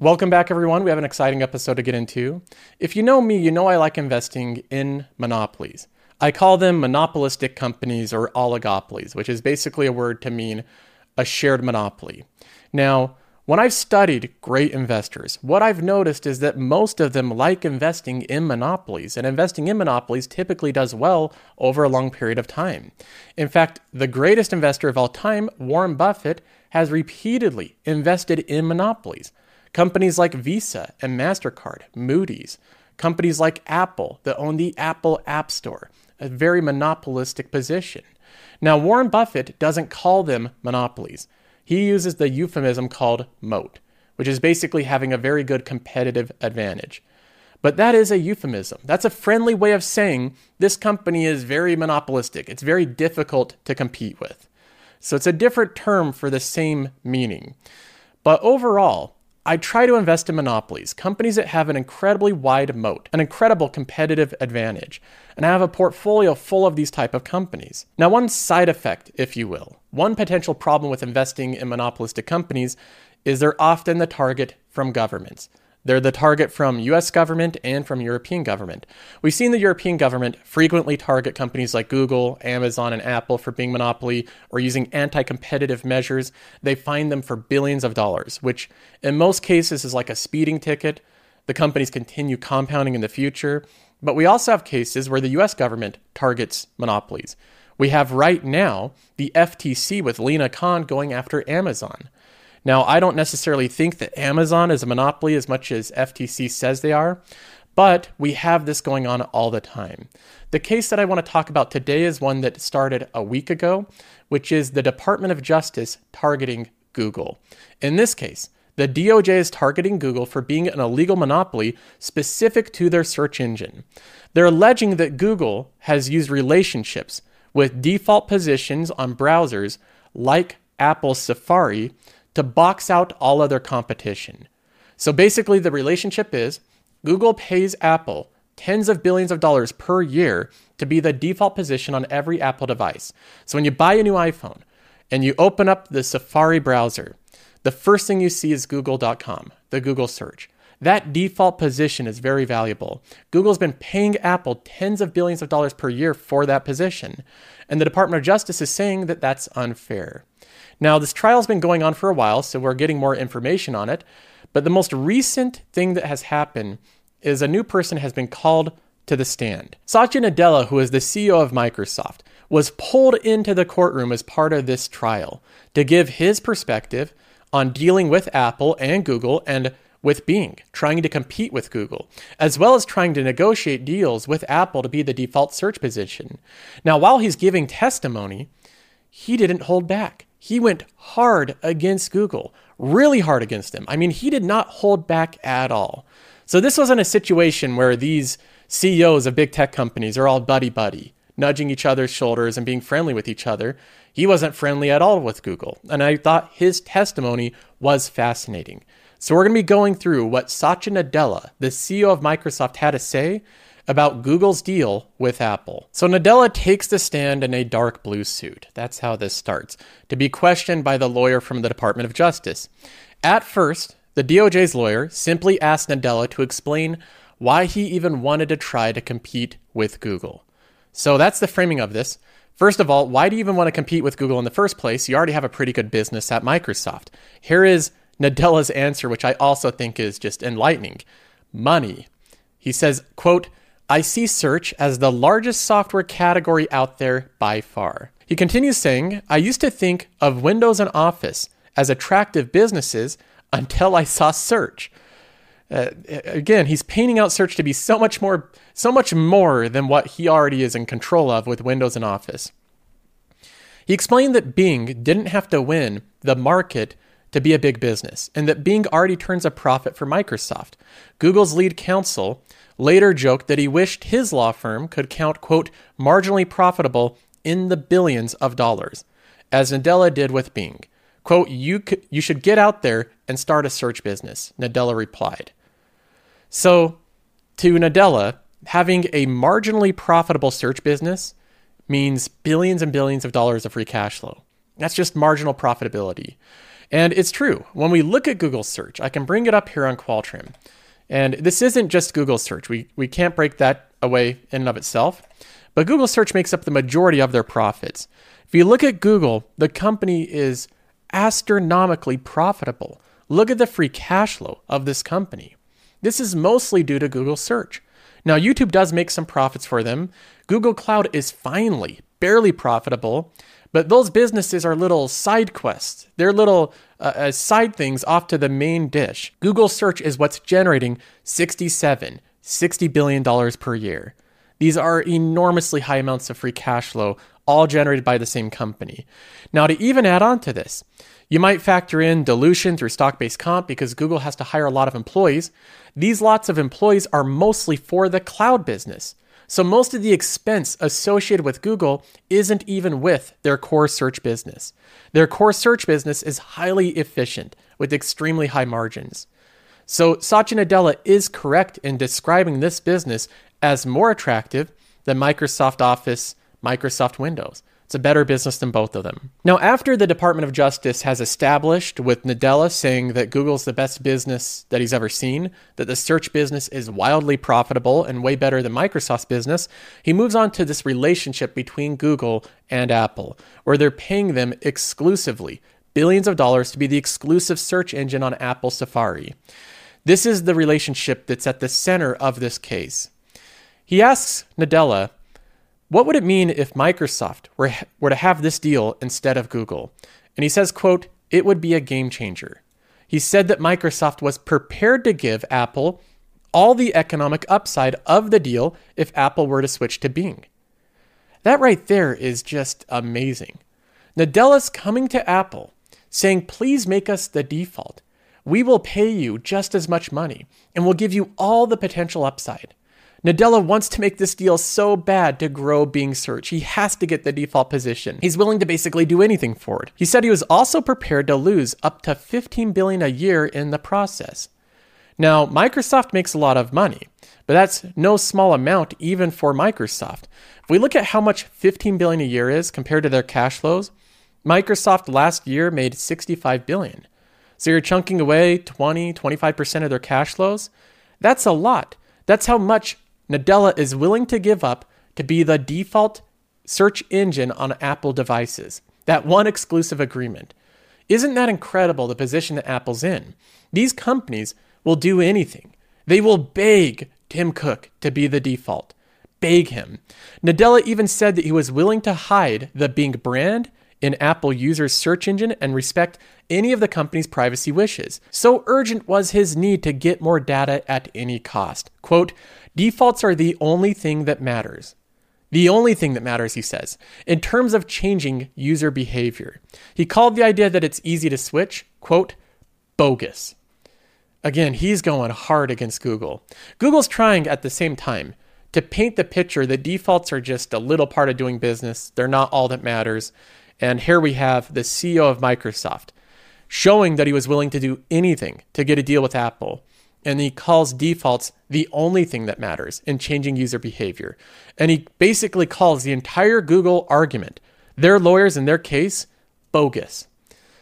Welcome back, everyone. We have an exciting episode to get into. If you know me, you know I like investing in monopolies. I call them monopolistic companies or oligopolies, which is basically a word to mean a shared monopoly. Now, when I've studied great investors, what I've noticed is that most of them like investing in monopolies, and investing in monopolies typically does well over a long period of time. In fact, the greatest investor of all time, Warren Buffett, has repeatedly invested in monopolies. Companies like Visa and MasterCard, Moody's, companies like Apple that own the Apple App Store, a very monopolistic position. Now, Warren Buffett doesn't call them monopolies. He uses the euphemism called moat, which is basically having a very good competitive advantage. But that is a euphemism. That's a friendly way of saying this company is very monopolistic. It's very difficult to compete with. So it's a different term for the same meaning. But overall, I try to invest in monopolies, companies that have an incredibly wide moat, an incredible competitive advantage, and I have a portfolio full of these type of companies. Now, one side effect, if you will, one potential problem with investing in monopolistic companies is they're often the target from governments. They're the target from US government and from European government. We've seen the European government frequently target companies like Google, Amazon, and Apple for being monopoly or using anti competitive measures. They fine them for billions of dollars, which in most cases is like a speeding ticket. The companies continue compounding in the future. But we also have cases where the US government targets monopolies. We have right now the FTC with Lina Khan going after Amazon. Now, I don't necessarily think that Amazon is a monopoly as much as FTC says they are, but we have this going on all the time. The case that I want to talk about today is one that started a week ago, which is the Department of Justice targeting Google. In this case, the DOJ is targeting Google for being an illegal monopoly specific to their search engine. They're alleging that Google has used relationships with default positions on browsers like Apple's Safari to box out all other competition. So basically, the relationship is Google pays Apple tens of billions of dollars per year to be the default position on every Apple device. So when you buy a new iPhone and you open up the Safari browser, the first thing you see is google.com, the Google search. That default position is very valuable. Google's been paying Apple tens of billions of dollars per year for that position, and the Department of Justice is saying that that's unfair. Now, this trial's been going on for a while, so we're getting more information on it, but the most recent thing that has happened is a new person has been called to the stand. Satya Nadella, who is the CEO of Microsoft, was pulled into the courtroom as part of this trial to give his perspective on dealing with Apple and Google and with Bing, trying to compete with Google, as well as trying to negotiate deals with Apple to be the default search position. Now, while he's giving testimony, he didn't hold back. He went hard against Google, really hard against them. I mean, he did not hold back at all. So, this wasn't a situation where these CEOs of big tech companies are all buddy buddy, nudging each other's shoulders and being friendly with each other. He wasn't friendly at all with Google. And I thought his testimony was fascinating. So we're going to be going through what Satya Nadella, the CEO of Microsoft, had to say about Google's deal with Apple. So Nadella takes the stand in a dark blue suit. That's how this starts, to be questioned by the lawyer from the Department of Justice. At first, the DOJ's lawyer simply asked Nadella to explain why he even wanted to try to compete with Google. So that's the framing of this. First of all, why do you even want to compete with Google in the first place? You already have a pretty good business at Microsoft. Here is Nadella's answer, which I also think is just enlightening money. He says, quote, I see search as the largest software category out there by far. He continues saying, I used to think of Windows and Office as attractive businesses until I saw search. Uh, again, he's painting out search to be so much more so much more than what he already is in control of with Windows and Office. He explained that Bing didn't have to win the market to be a big business, and that Bing already turns a profit for Microsoft. Google's lead counsel later joked that he wished his law firm could count, quote, marginally profitable in the billions of dollars, as Nadella did with Bing. Quote, you, could, you should get out there and start a search business, Nadella replied. So, to Nadella, having a marginally profitable search business means billions and billions of dollars of free cash flow. That's just marginal profitability. And it's true. When we look at Google search, I can bring it up here on Qualtrim. And this isn't just Google search. We, we can't break that away in and of itself. But Google search makes up the majority of their profits. If you look at Google, the company is astronomically profitable. Look at the free cash flow of this company. This is mostly due to Google search. Now, YouTube does make some profits for them. Google Cloud is finally barely profitable, but those businesses are little side quests. They're little uh, uh, side things off to the main dish. Google search is what's generating 67, 60 billion dollars per year. These are enormously high amounts of free cash flow, all generated by the same company. Now, to even add on to this, you might factor in dilution through stock based comp because Google has to hire a lot of employees. These lots of employees are mostly for the cloud business. So most of the expense associated with Google isn't even with their core search business. Their core search business is highly efficient with extremely high margins. So Satya Nadella is correct in describing this business as more attractive than Microsoft Office, Microsoft Windows. It's a better business than both of them. Now, after the Department of Justice has established with Nadella saying that Google's the best business that he's ever seen, that the search business is wildly profitable and way better than Microsoft's business, he moves on to this relationship between Google and Apple, where they're paying them exclusively billions of dollars to be the exclusive search engine on Apple Safari. This is the relationship that's at the center of this case. He asks Nadella what would it mean if Microsoft were, were to have this deal instead of Google? And he says, quote, it would be a game changer. He said that Microsoft was prepared to give Apple all the economic upside of the deal if Apple were to switch to Bing. That right there is just amazing. Nadella's coming to Apple saying, please make us the default. We will pay you just as much money and we'll give you all the potential upside. Nadella wants to make this deal so bad to grow Bing search. He has to get the default position. He's willing to basically do anything for it. He said he was also prepared to lose up to 15 billion a year in the process. Now, Microsoft makes a lot of money, but that's no small amount even for Microsoft. If we look at how much 15 billion a year is compared to their cash flows, Microsoft last year made 65 billion. So you're chunking away 20, 25% of their cash flows. That's a lot. That's how much Nadella is willing to give up to be the default search engine on Apple devices. That one exclusive agreement. Isn't that incredible, the position that Apple's in? These companies will do anything. They will beg Tim Cook to be the default. Beg him. Nadella even said that he was willing to hide the Bing brand in Apple users' search engine and respect any of the company's privacy wishes. So urgent was his need to get more data at any cost. Quote, Defaults are the only thing that matters. The only thing that matters, he says, in terms of changing user behavior. He called the idea that it's easy to switch, quote, bogus. Again, he's going hard against Google. Google's trying at the same time to paint the picture that defaults are just a little part of doing business, they're not all that matters. And here we have the CEO of Microsoft showing that he was willing to do anything to get a deal with Apple and he calls defaults the only thing that matters in changing user behavior. And he basically calls the entire Google argument, their lawyers in their case, bogus.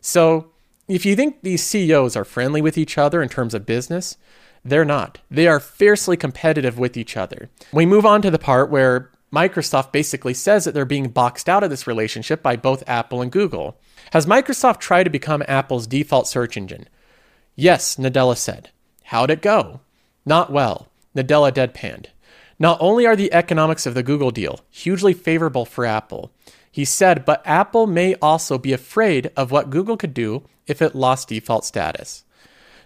So if you think these CEOs are friendly with each other in terms of business, they're not. They are fiercely competitive with each other. We move on to the part where Microsoft basically says that they're being boxed out of this relationship by both Apple and Google. Has Microsoft tried to become Apple's default search engine? Yes, Nadella said. How'd it go? Not well. Nadella deadpanned. Not only are the economics of the Google deal hugely favorable for Apple, he said, but Apple may also be afraid of what Google could do if it lost default status.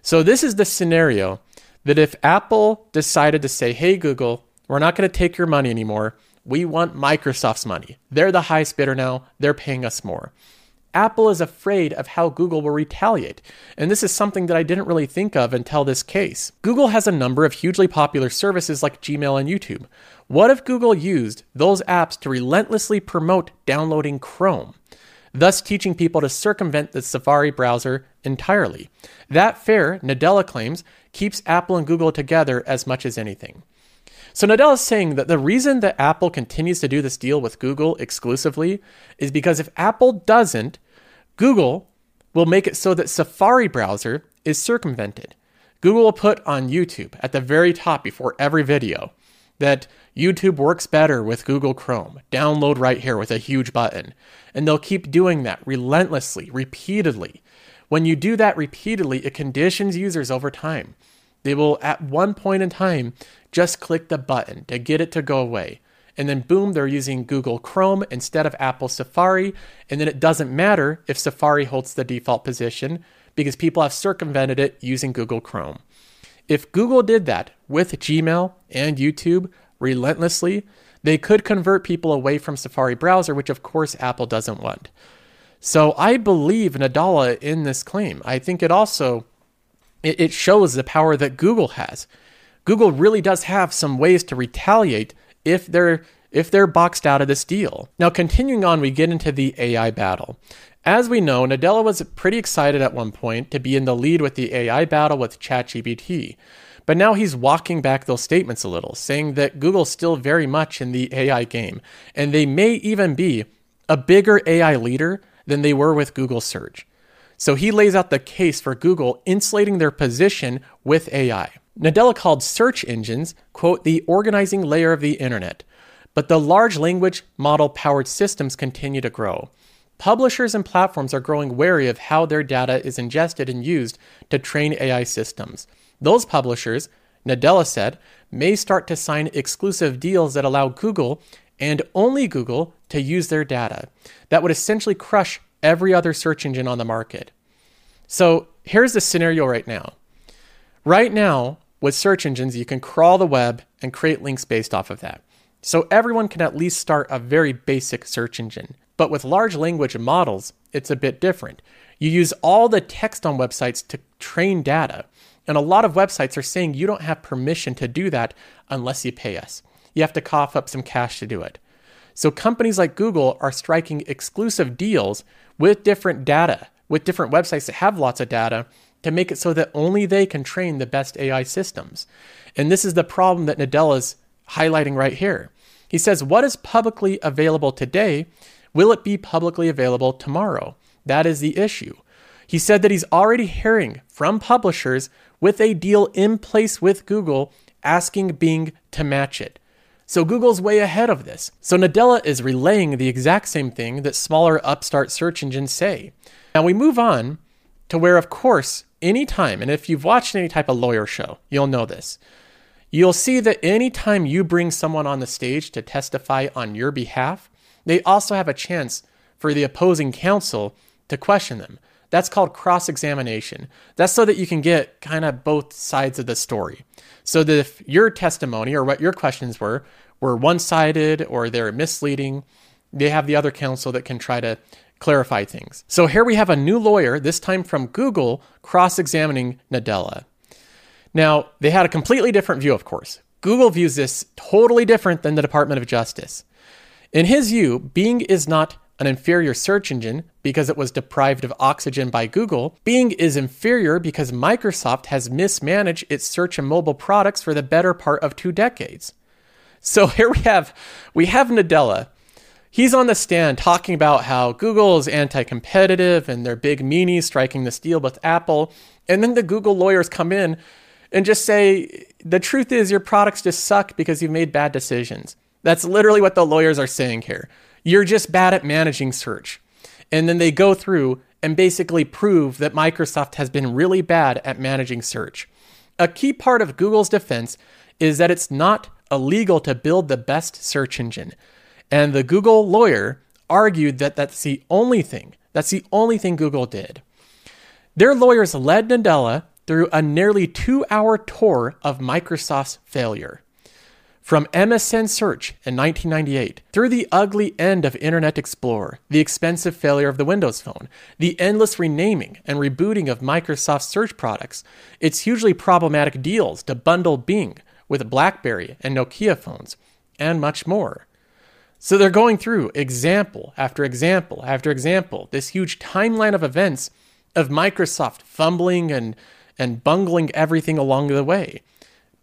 So, this is the scenario that if Apple decided to say, hey, Google, we're not going to take your money anymore, we want Microsoft's money. They're the highest bidder now, they're paying us more. Apple is afraid of how Google will retaliate. And this is something that I didn't really think of until this case. Google has a number of hugely popular services like Gmail and YouTube. What if Google used those apps to relentlessly promote downloading Chrome, thus teaching people to circumvent the Safari browser entirely? That fair, Nadella claims, keeps Apple and Google together as much as anything. So Nadella is saying that the reason that Apple continues to do this deal with Google exclusively is because if Apple doesn't, Google will make it so that Safari browser is circumvented. Google will put on YouTube at the very top before every video that YouTube works better with Google Chrome. Download right here with a huge button. And they'll keep doing that relentlessly, repeatedly. When you do that repeatedly, it conditions users over time. They will, at one point in time, just click the button to get it to go away. And then, boom, they're using Google Chrome instead of Apple Safari. And then it doesn't matter if Safari holds the default position because people have circumvented it using Google Chrome. If Google did that with Gmail and YouTube relentlessly, they could convert people away from Safari browser, which of course Apple doesn't want. So I believe Nadella in this claim. I think it also it, shows the power that Google has. Google really does have some ways to retaliate if they're if they're boxed out of this deal. Now continuing on, we get into the AI battle. As we know, Nadella was pretty excited at one point to be in the lead with the AI battle with ChatGPT. But now he's walking back those statements a little, saying that Google's still very much in the AI game, and they may even be a bigger AI leader than they were with Google search. So he lays out the case for Google insulating their position with AI. Nadella called search engines, quote, the organizing layer of the internet. But the large language model powered systems continue to grow. Publishers and platforms are growing wary of how their data is ingested and used to train AI systems. Those publishers, Nadella said, may start to sign exclusive deals that allow Google and only Google to use their data. That would essentially crush every other search engine on the market. So here's the scenario right now. Right now, with search engines, you can crawl the web and create links based off of that. So everyone can at least start a very basic search engine. But with large language models, it's a bit different. You use all the text on websites to train data. And a lot of websites are saying you don't have permission to do that unless you pay us. You have to cough up some cash to do it. So companies like Google are striking exclusive deals with different data, with different websites that have lots of data to make it so that only they can train the best AI systems. And this is the problem that Nadella's highlighting right here. He says, What is publicly available today Will it be publicly available tomorrow? That is the issue. He said that he's already hearing from publishers with a deal in place with Google asking Bing to match it. So Google's way ahead of this. So Nadella is relaying the exact same thing that smaller upstart search engines say. Now we move on to where, of course, anytime, and if you've watched any type of lawyer show, you'll know this. You'll see that anytime you bring someone on the stage to testify on your behalf, they also have a chance for the opposing counsel to question them. That's called cross examination. That's so that you can get kind of both sides of the story. So that if your testimony or what your questions were were one sided or they're misleading, they have the other counsel that can try to clarify things. So here we have a new lawyer, this time from Google, cross examining Nadella. Now, they had a completely different view, of course. Google views this totally different than the Department of Justice. In his view, Bing is not an inferior search engine because it was deprived of oxygen by Google. Bing is inferior because Microsoft has mismanaged its search and mobile products for the better part of two decades. So here we have we have Nadella. He's on the stand talking about how Google is anti-competitive and they're big meanies striking this deal with Apple. And then the Google lawyers come in and just say the truth is your products just suck because you've made bad decisions. That's literally what the lawyers are saying here. You're just bad at managing search. And then they go through and basically prove that Microsoft has been really bad at managing search. A key part of Google's defense is that it's not illegal to build the best search engine. And the Google lawyer argued that that's the only thing, that's the only thing Google did. Their lawyers led Nadella through a nearly two hour tour of Microsoft's failure. From MSN Search in 1998, through the ugly end of Internet Explorer, the expensive failure of the Windows Phone, the endless renaming and rebooting of Microsoft search products, its hugely problematic deals to bundle Bing with BlackBerry and Nokia phones, and much more. So they're going through example after example after example, this huge timeline of events of Microsoft fumbling and, and bungling everything along the way,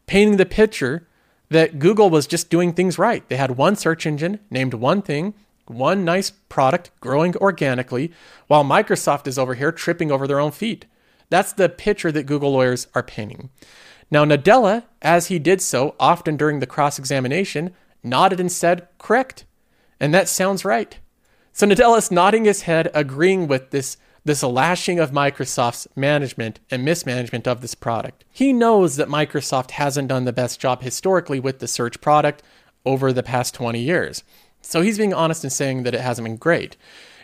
painting the picture that Google was just doing things right. They had one search engine named one thing, One nice product growing organically, while Microsoft is over here tripping over their own feet. That's the picture that Google lawyers are painting. Now, Nadella, as he did so often during the cross examination, nodded and said, correct. And that sounds right. So Nadella is nodding his head, agreeing with this, this lashing of Microsoft's management and mismanagement of this product. He knows that Microsoft hasn't done the best job historically with the search product over the past 20 years. So he's being honest in saying that it hasn't been great.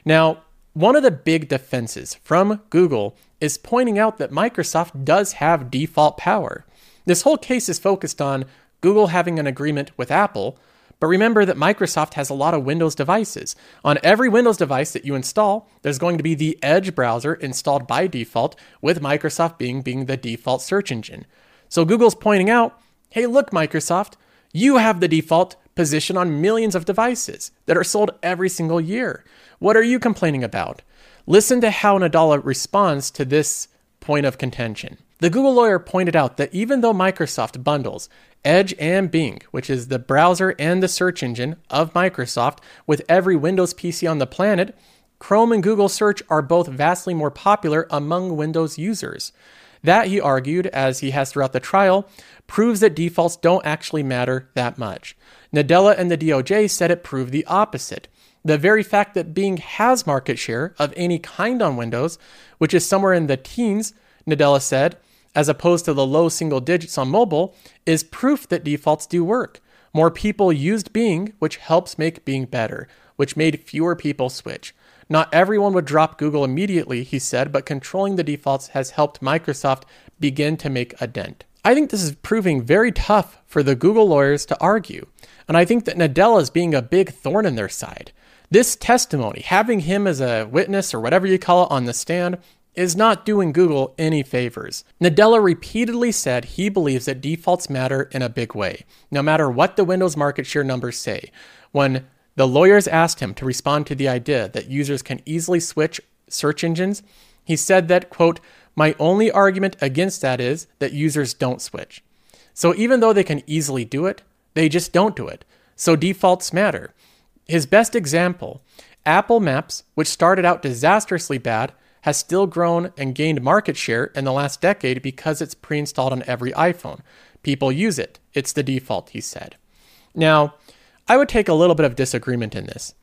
Now, one of the big defenses from Google is pointing out that Microsoft does have default power. This whole case is focused on Google having an agreement with Apple, but remember that Microsoft has a lot of Windows devices. On every Windows device that you install, there's going to be the Edge browser installed by default, with Microsoft being, being the default search engine. So Google's pointing out hey, look, Microsoft, you have the default position on millions of devices that are sold every single year. What are you complaining about? Listen to how Nadella responds to this point of contention. The Google lawyer pointed out that even though Microsoft bundles Edge and Bing, which is the browser and the search engine of Microsoft, with every Windows PC on the planet, Chrome and Google Search are both vastly more popular among Windows users. That, he argued, as he has throughout the trial, proves that defaults don't actually matter that much. Nadella and the DOJ said it proved the opposite. The very fact that Bing has market share of any kind on Windows, which is somewhere in the teens, Nadella said, as opposed to the low single digits on mobile, is proof that defaults do work. More people used Bing, which helps make Bing better, which made fewer people switch. Not everyone would drop Google immediately, he said, but controlling the defaults has helped Microsoft begin to make a dent. I think this is proving very tough for the Google lawyers to argue, and I think that Nadella is being a big thorn in their side. This testimony, having him as a witness or whatever you call it on the stand, is not doing Google any favors. Nadella repeatedly said he believes that defaults matter in a big way, no matter what the Windows market share numbers say. When the lawyers asked him to respond to the idea that users can easily switch search engines, he said that, quote, my only argument against that is that users don't switch. So even though they can easily do it, they just don't do it. So defaults matter. His best example Apple Maps, which started out disastrously bad, has still grown and gained market share in the last decade because it's pre installed on every iPhone. People use it. It's the default, he said. Now, I would take a little bit of disagreement in this.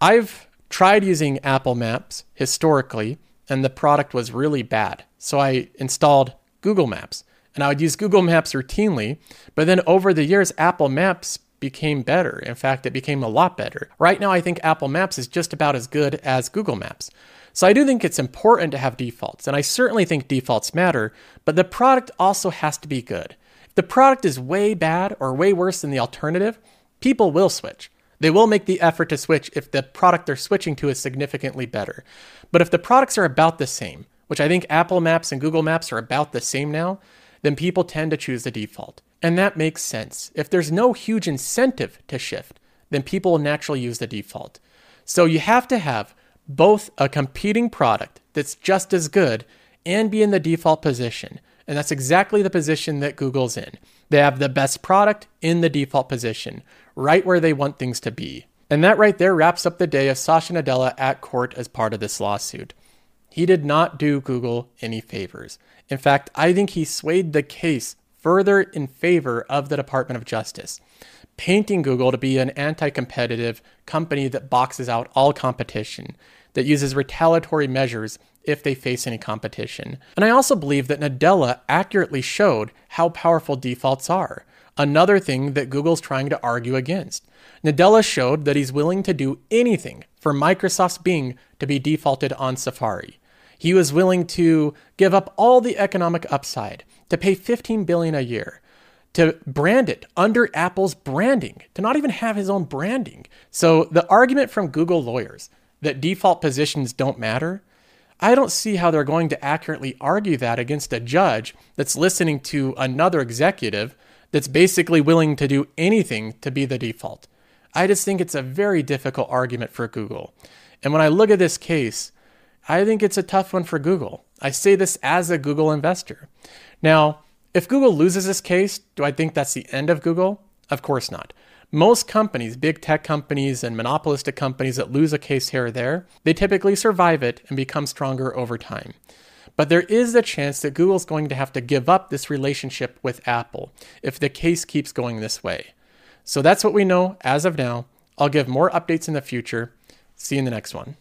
I've tried using Apple Maps historically, and the product was really bad. So I installed Google Maps, and I would use Google Maps routinely. But then over the years, Apple Maps became better. In fact, it became a lot better. Right now, I think Apple Maps is just about as good as Google Maps. So I do think it's important to have defaults, and I certainly think defaults matter, but the product also has to be good. If the product is way bad or way worse than the alternative, people will switch. They will make the effort to switch if the product they're switching to is significantly better. But if the products are about the same, which I think Apple Maps and Google Maps are about the same now, then people tend to choose the default. And that makes sense. If there's no huge incentive to shift, then people will naturally use the default. So you have to have both a competing product that's just as good and be in the default position. And that's exactly the position that Google's in. They have the best product in the default position, right where they want things to be. And that right there wraps up the day of Satya Nadella at court as part of this lawsuit. He did not do Google any favors. In fact, I think he swayed the case further in favor of the Department of Justice painting Google to be an anti competitive company that boxes out all competition, that uses retaliatory measures if they face any competition. And I also believe that Nadella accurately showed how powerful defaults are, another thing that Google's trying to argue against. Nadella showed that he's willing to do anything for Microsoft's Bing to be defaulted on Safari. He was willing to give up all the economic upside, to pay 15 billion a year, to brand it under Apple's branding, to not even have his own branding. So the argument from Google lawyers that default positions don't matter, I don't see how they're going to accurately argue that against a judge that's listening to another executive that's basically willing to do anything to be the default. I just think it's a very difficult argument for Google. And when I look at this case, I think it's a tough one for Google. I say this as a Google investor. Now, if Google loses this case, do I think that's the end of Google? Of course not. Most companies, big tech companies and monopolistic companies that lose a case here or there, they typically survive it and become stronger over time. But there is the chance that Google's going to have to give up this relationship with Apple if the case keeps going this way. So that's what we know as of now. I'll give more updates in the future. See you in the next one.